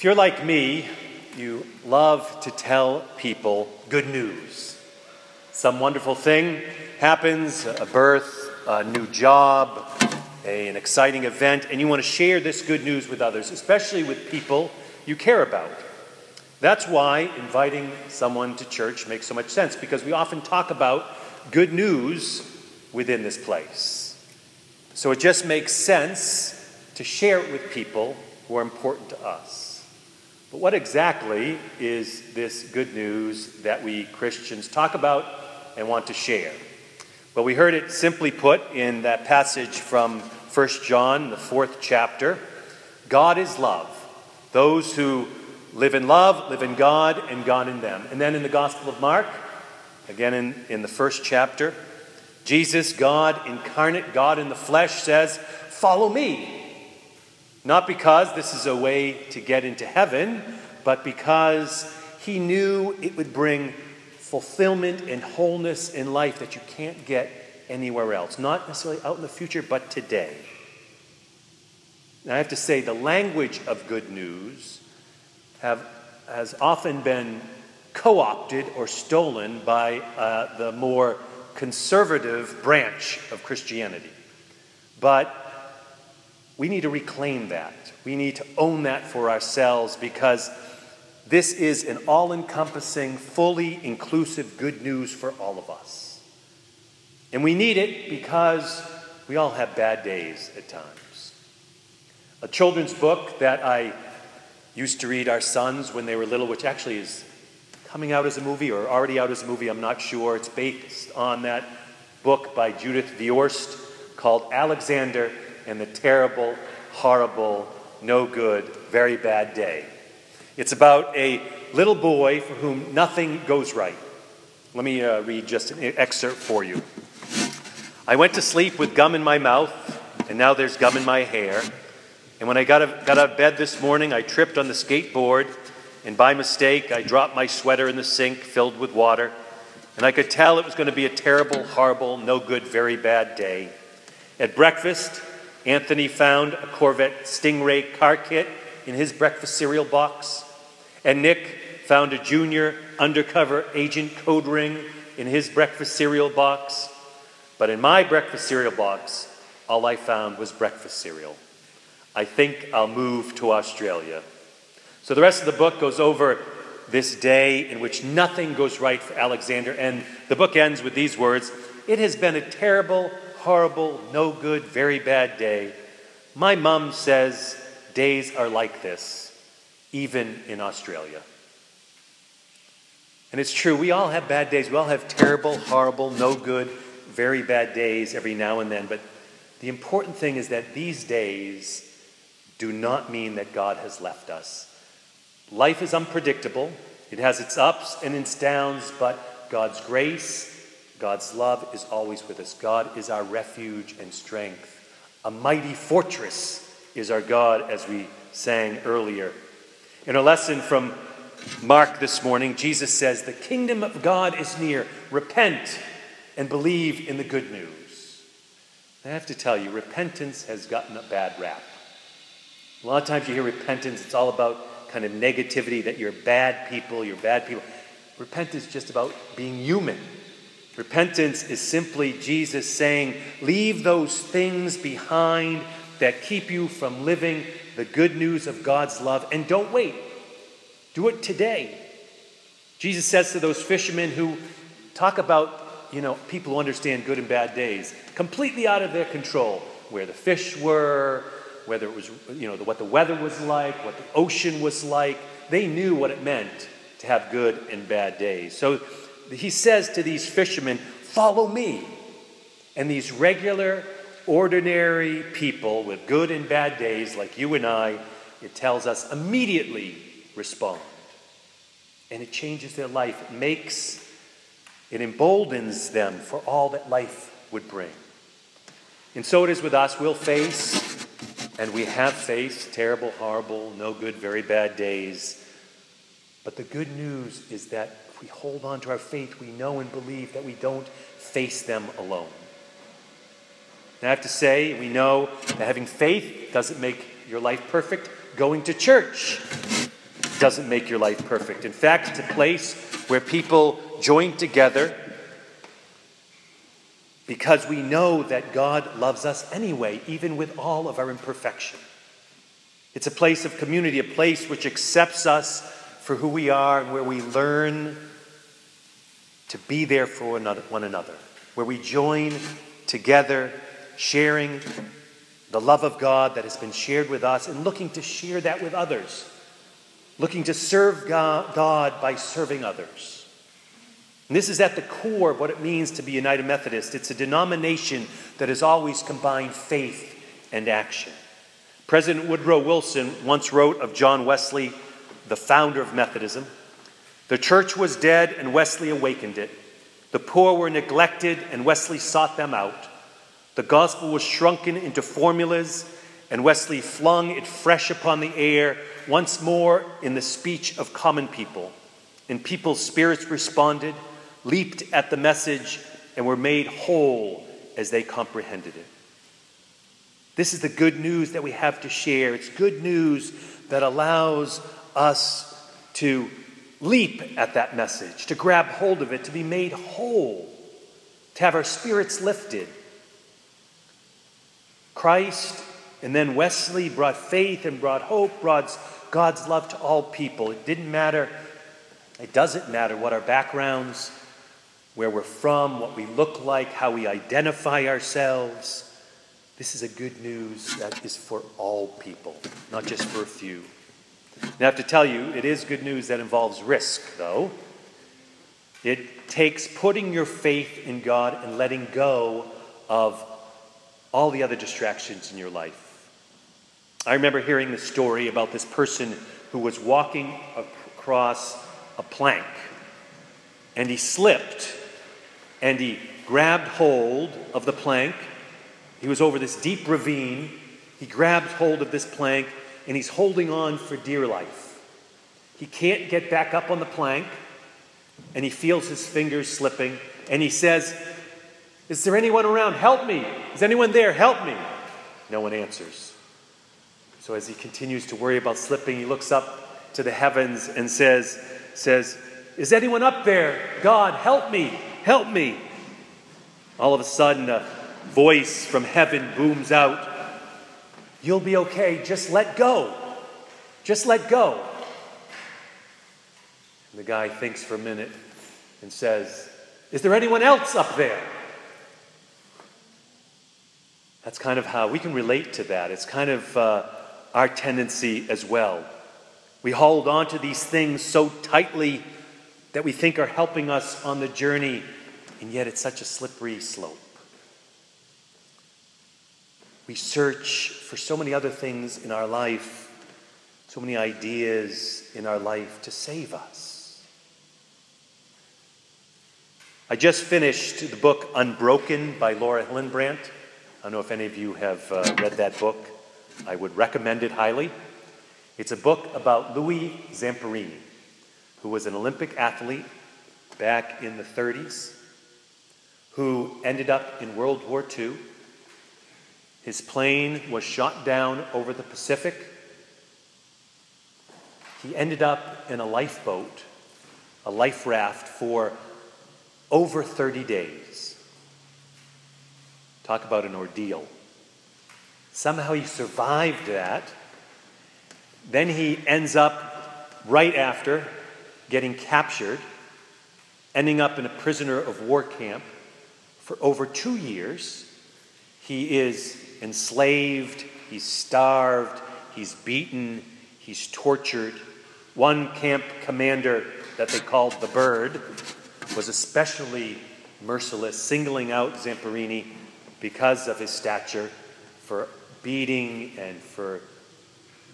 If you're like me, you love to tell people good news. Some wonderful thing happens a birth, a new job, a, an exciting event, and you want to share this good news with others, especially with people you care about. That's why inviting someone to church makes so much sense, because we often talk about good news within this place. So it just makes sense to share it with people who are important to us. But what exactly is this good news that we Christians talk about and want to share? Well, we heard it simply put in that passage from 1 John, the fourth chapter God is love. Those who live in love live in God and God in them. And then in the Gospel of Mark, again in, in the first chapter, Jesus, God incarnate, God in the flesh, says, Follow me. Not because this is a way to get into heaven, but because he knew it would bring fulfillment and wholeness in life that you can't get anywhere else. Not necessarily out in the future, but today. And I have to say, the language of good news have, has often been co opted or stolen by uh, the more conservative branch of Christianity. But we need to reclaim that. We need to own that for ourselves because this is an all encompassing, fully inclusive good news for all of us. And we need it because we all have bad days at times. A children's book that I used to read our sons when they were little, which actually is coming out as a movie or already out as a movie, I'm not sure. It's based on that book by Judith Viorst called Alexander and the terrible, horrible, no good, very bad day. It's about a little boy for whom nothing goes right. Let me uh, read just an excerpt for you. I went to sleep with gum in my mouth, and now there's gum in my hair. And when I got, a, got out of bed this morning, I tripped on the skateboard, and by mistake, I dropped my sweater in the sink filled with water. And I could tell it was going to be a terrible, horrible, no good, very bad day. At breakfast, Anthony found a Corvette Stingray car kit in his breakfast cereal box, and Nick found a junior undercover agent code ring in his breakfast cereal box. But in my breakfast cereal box, all I found was breakfast cereal. I think I'll move to Australia. So the rest of the book goes over this day in which nothing goes right for Alexander, and the book ends with these words It has been a terrible, horrible, no good, very bad day. My mom says days are like this, even in Australia. And it's true, we all have bad days. We all have terrible, horrible, no good, very bad days every now and then. But the important thing is that these days do not mean that God has left us. Life is unpredictable, it has its ups and its downs, but God's grace God's love is always with us. God is our refuge and strength. A mighty fortress is our God, as we sang earlier. In a lesson from Mark this morning, Jesus says, The kingdom of God is near. Repent and believe in the good news. I have to tell you, repentance has gotten a bad rap. A lot of times you hear repentance, it's all about kind of negativity that you're bad people, you're bad people. Repentance is just about being human Repentance is simply Jesus saying, Leave those things behind that keep you from living the good news of God's love, and don't wait. Do it today. Jesus says to those fishermen who talk about, you know, people who understand good and bad days, completely out of their control, where the fish were, whether it was, you know, what the weather was like, what the ocean was like. They knew what it meant to have good and bad days. So he says to these fishermen, Follow me. And these regular, ordinary people with good and bad days, like you and I, it tells us immediately respond. And it changes their life. It makes, it emboldens them for all that life would bring. And so it is with us. We'll face, and we have faced, terrible, horrible, no good, very bad days. But the good news is that we hold on to our faith, we know and believe that we don't face them alone. And I have to say, we know that having faith doesn't make your life perfect. Going to church doesn't make your life perfect. In fact, it's a place where people join together because we know that God loves us anyway, even with all of our imperfection. It's a place of community, a place which accepts us for who we are and where we learn to be there for one another, where we join together, sharing the love of God that has been shared with us and looking to share that with others, looking to serve God by serving others. And this is at the core of what it means to be United Methodist. It's a denomination that has always combined faith and action. President Woodrow Wilson once wrote of John Wesley, the founder of Methodism The church was dead, and Wesley awakened it. The poor were neglected, and Wesley sought them out. The gospel was shrunken into formulas, and Wesley flung it fresh upon the air, once more in the speech of common people. And people's spirits responded leaped at the message, and were made whole as they comprehended it. This is the good news that we have to share. It's good news that allows us to leap at that message, to grab hold of it, to be made whole, to have our spirits lifted. Christ and then Wesley brought faith and brought hope, brought God's love to all people. It didn't matter, it doesn't matter what our backgrounds, where we're from, what we look like, how we identify ourselves. This is a good news that is for all people, not just for a few. I have to tell you, it is good news that involves risk, though. It takes putting your faith in God and letting go of all the other distractions in your life. I remember hearing the story about this person who was walking across a plank and he slipped and he grabbed hold of the plank. He was over this deep ravine. He grabbed hold of this plank and he's holding on for dear life. He can't get back up on the plank and he feels his fingers slipping and he says, Is there anyone around? Help me. Is anyone there? Help me. No one answers. So as he continues to worry about slipping, he looks up to the heavens and says, says, Is anyone up there? God, help me. Help me. All of a sudden, a voice from heaven booms out You'll be okay. Just let go. Just let go. And the guy thinks for a minute and says, Is there anyone else up there? That's kind of how we can relate to that. It's kind of uh, our tendency as well. We hold on to these things so tightly that we think are helping us on the journey, and yet it's such a slippery slope. We search for so many other things in our life, so many ideas in our life to save us. I just finished the book Unbroken by Laura Hillenbrand. I don't know if any of you have uh, read that book. I would recommend it highly. It's a book about Louis Zamperini who was an Olympic athlete back in the 30s, who ended up in World War II. His plane was shot down over the Pacific. He ended up in a lifeboat, a life raft, for over 30 days. Talk about an ordeal. Somehow he survived that. Then he ends up right after getting captured, ending up in a prisoner of war camp for over two years. He is enslaved, he's starved, he's beaten, he's tortured. One camp commander that they called the Bird was especially merciless, singling out Zamperini because of his stature for beating and for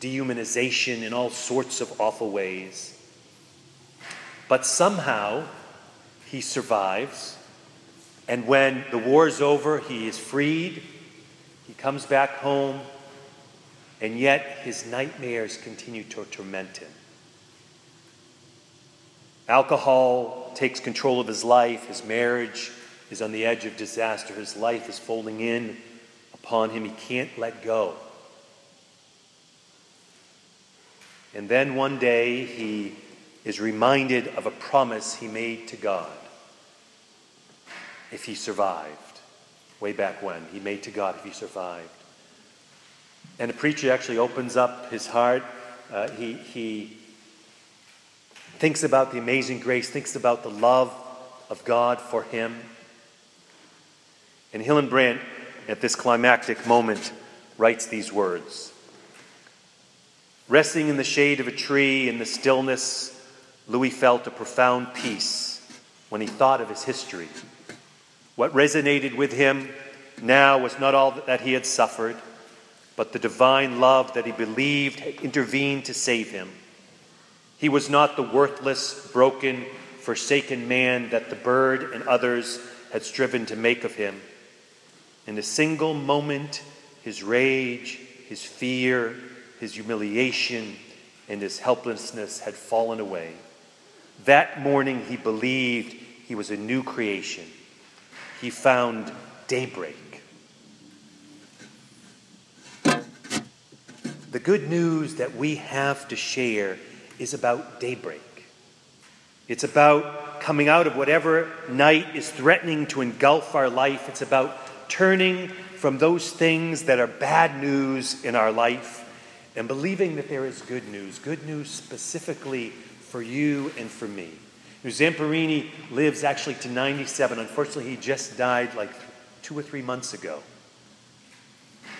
dehumanization in all sorts of awful ways. But somehow he survives. And when the war is over, he is freed. He comes back home. And yet his nightmares continue to torment him. Alcohol takes control of his life. His marriage is on the edge of disaster. His life is folding in upon him. He can't let go. And then one day he is reminded of a promise he made to God if he survived. Way back when, he made to God if he survived. And the preacher actually opens up his heart. Uh, he, he thinks about the amazing grace, thinks about the love of God for him. And Hillenbrand, at this climactic moment, writes these words Resting in the shade of a tree in the stillness, Louis felt a profound peace when he thought of his history. What resonated with him now was not all that he had suffered, but the divine love that he believed had intervened to save him. He was not the worthless, broken, forsaken man that the bird and others had striven to make of him. In a single moment, his rage, his fear, his humiliation, and his helplessness had fallen away. That morning, he believed he was a new creation. He found daybreak. The good news that we have to share is about daybreak. It's about coming out of whatever night is threatening to engulf our life. It's about turning from those things that are bad news in our life and believing that there is good news, good news specifically for you and for me. Zamperini lives actually to 97. Unfortunately, he just died like two or three months ago.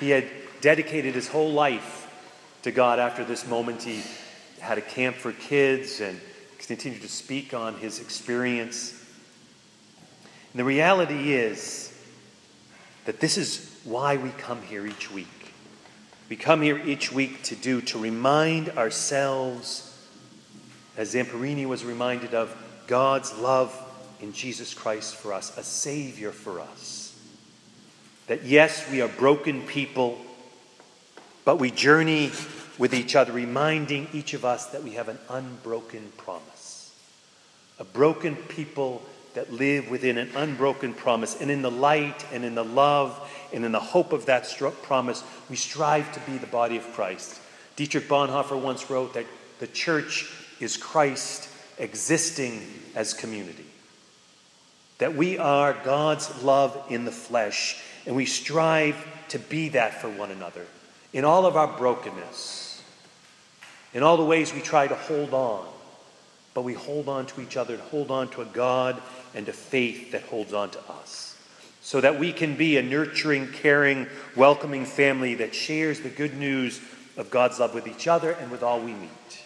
He had dedicated his whole life to God after this moment. He had a camp for kids and continued to speak on his experience. And the reality is, that this is why we come here each week. We come here each week to do, to remind ourselves, as Zamperini was reminded of, God's love in Jesus Christ for us, a Savior for us. That yes, we are broken people, but we journey with each other, reminding each of us that we have an unbroken promise. A broken people that live within an unbroken promise. And in the light and in the love and in the hope of that promise, we strive to be the body of Christ. Dietrich Bonhoeffer once wrote that the church is Christ existing as community. That we are God's love in the flesh, and we strive to be that for one another in all of our brokenness, in all the ways we try to hold on but we hold on to each other and hold on to a God and a faith that holds on to us. So that we can be a nurturing, caring, welcoming family that shares the good news of God's love with each other and with all we meet.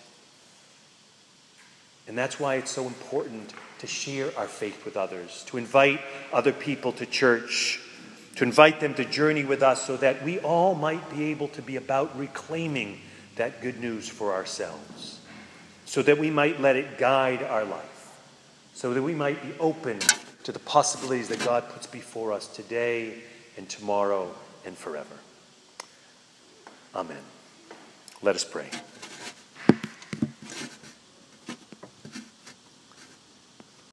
And that's why it's so important to share our faith with others, to invite other people to church, to invite them to journey with us so that we all might be able to be about reclaiming that good news for ourselves so that we might let it guide our life, so that we might be open to the possibilities that God puts before us today and tomorrow and forever. Amen. Let us pray.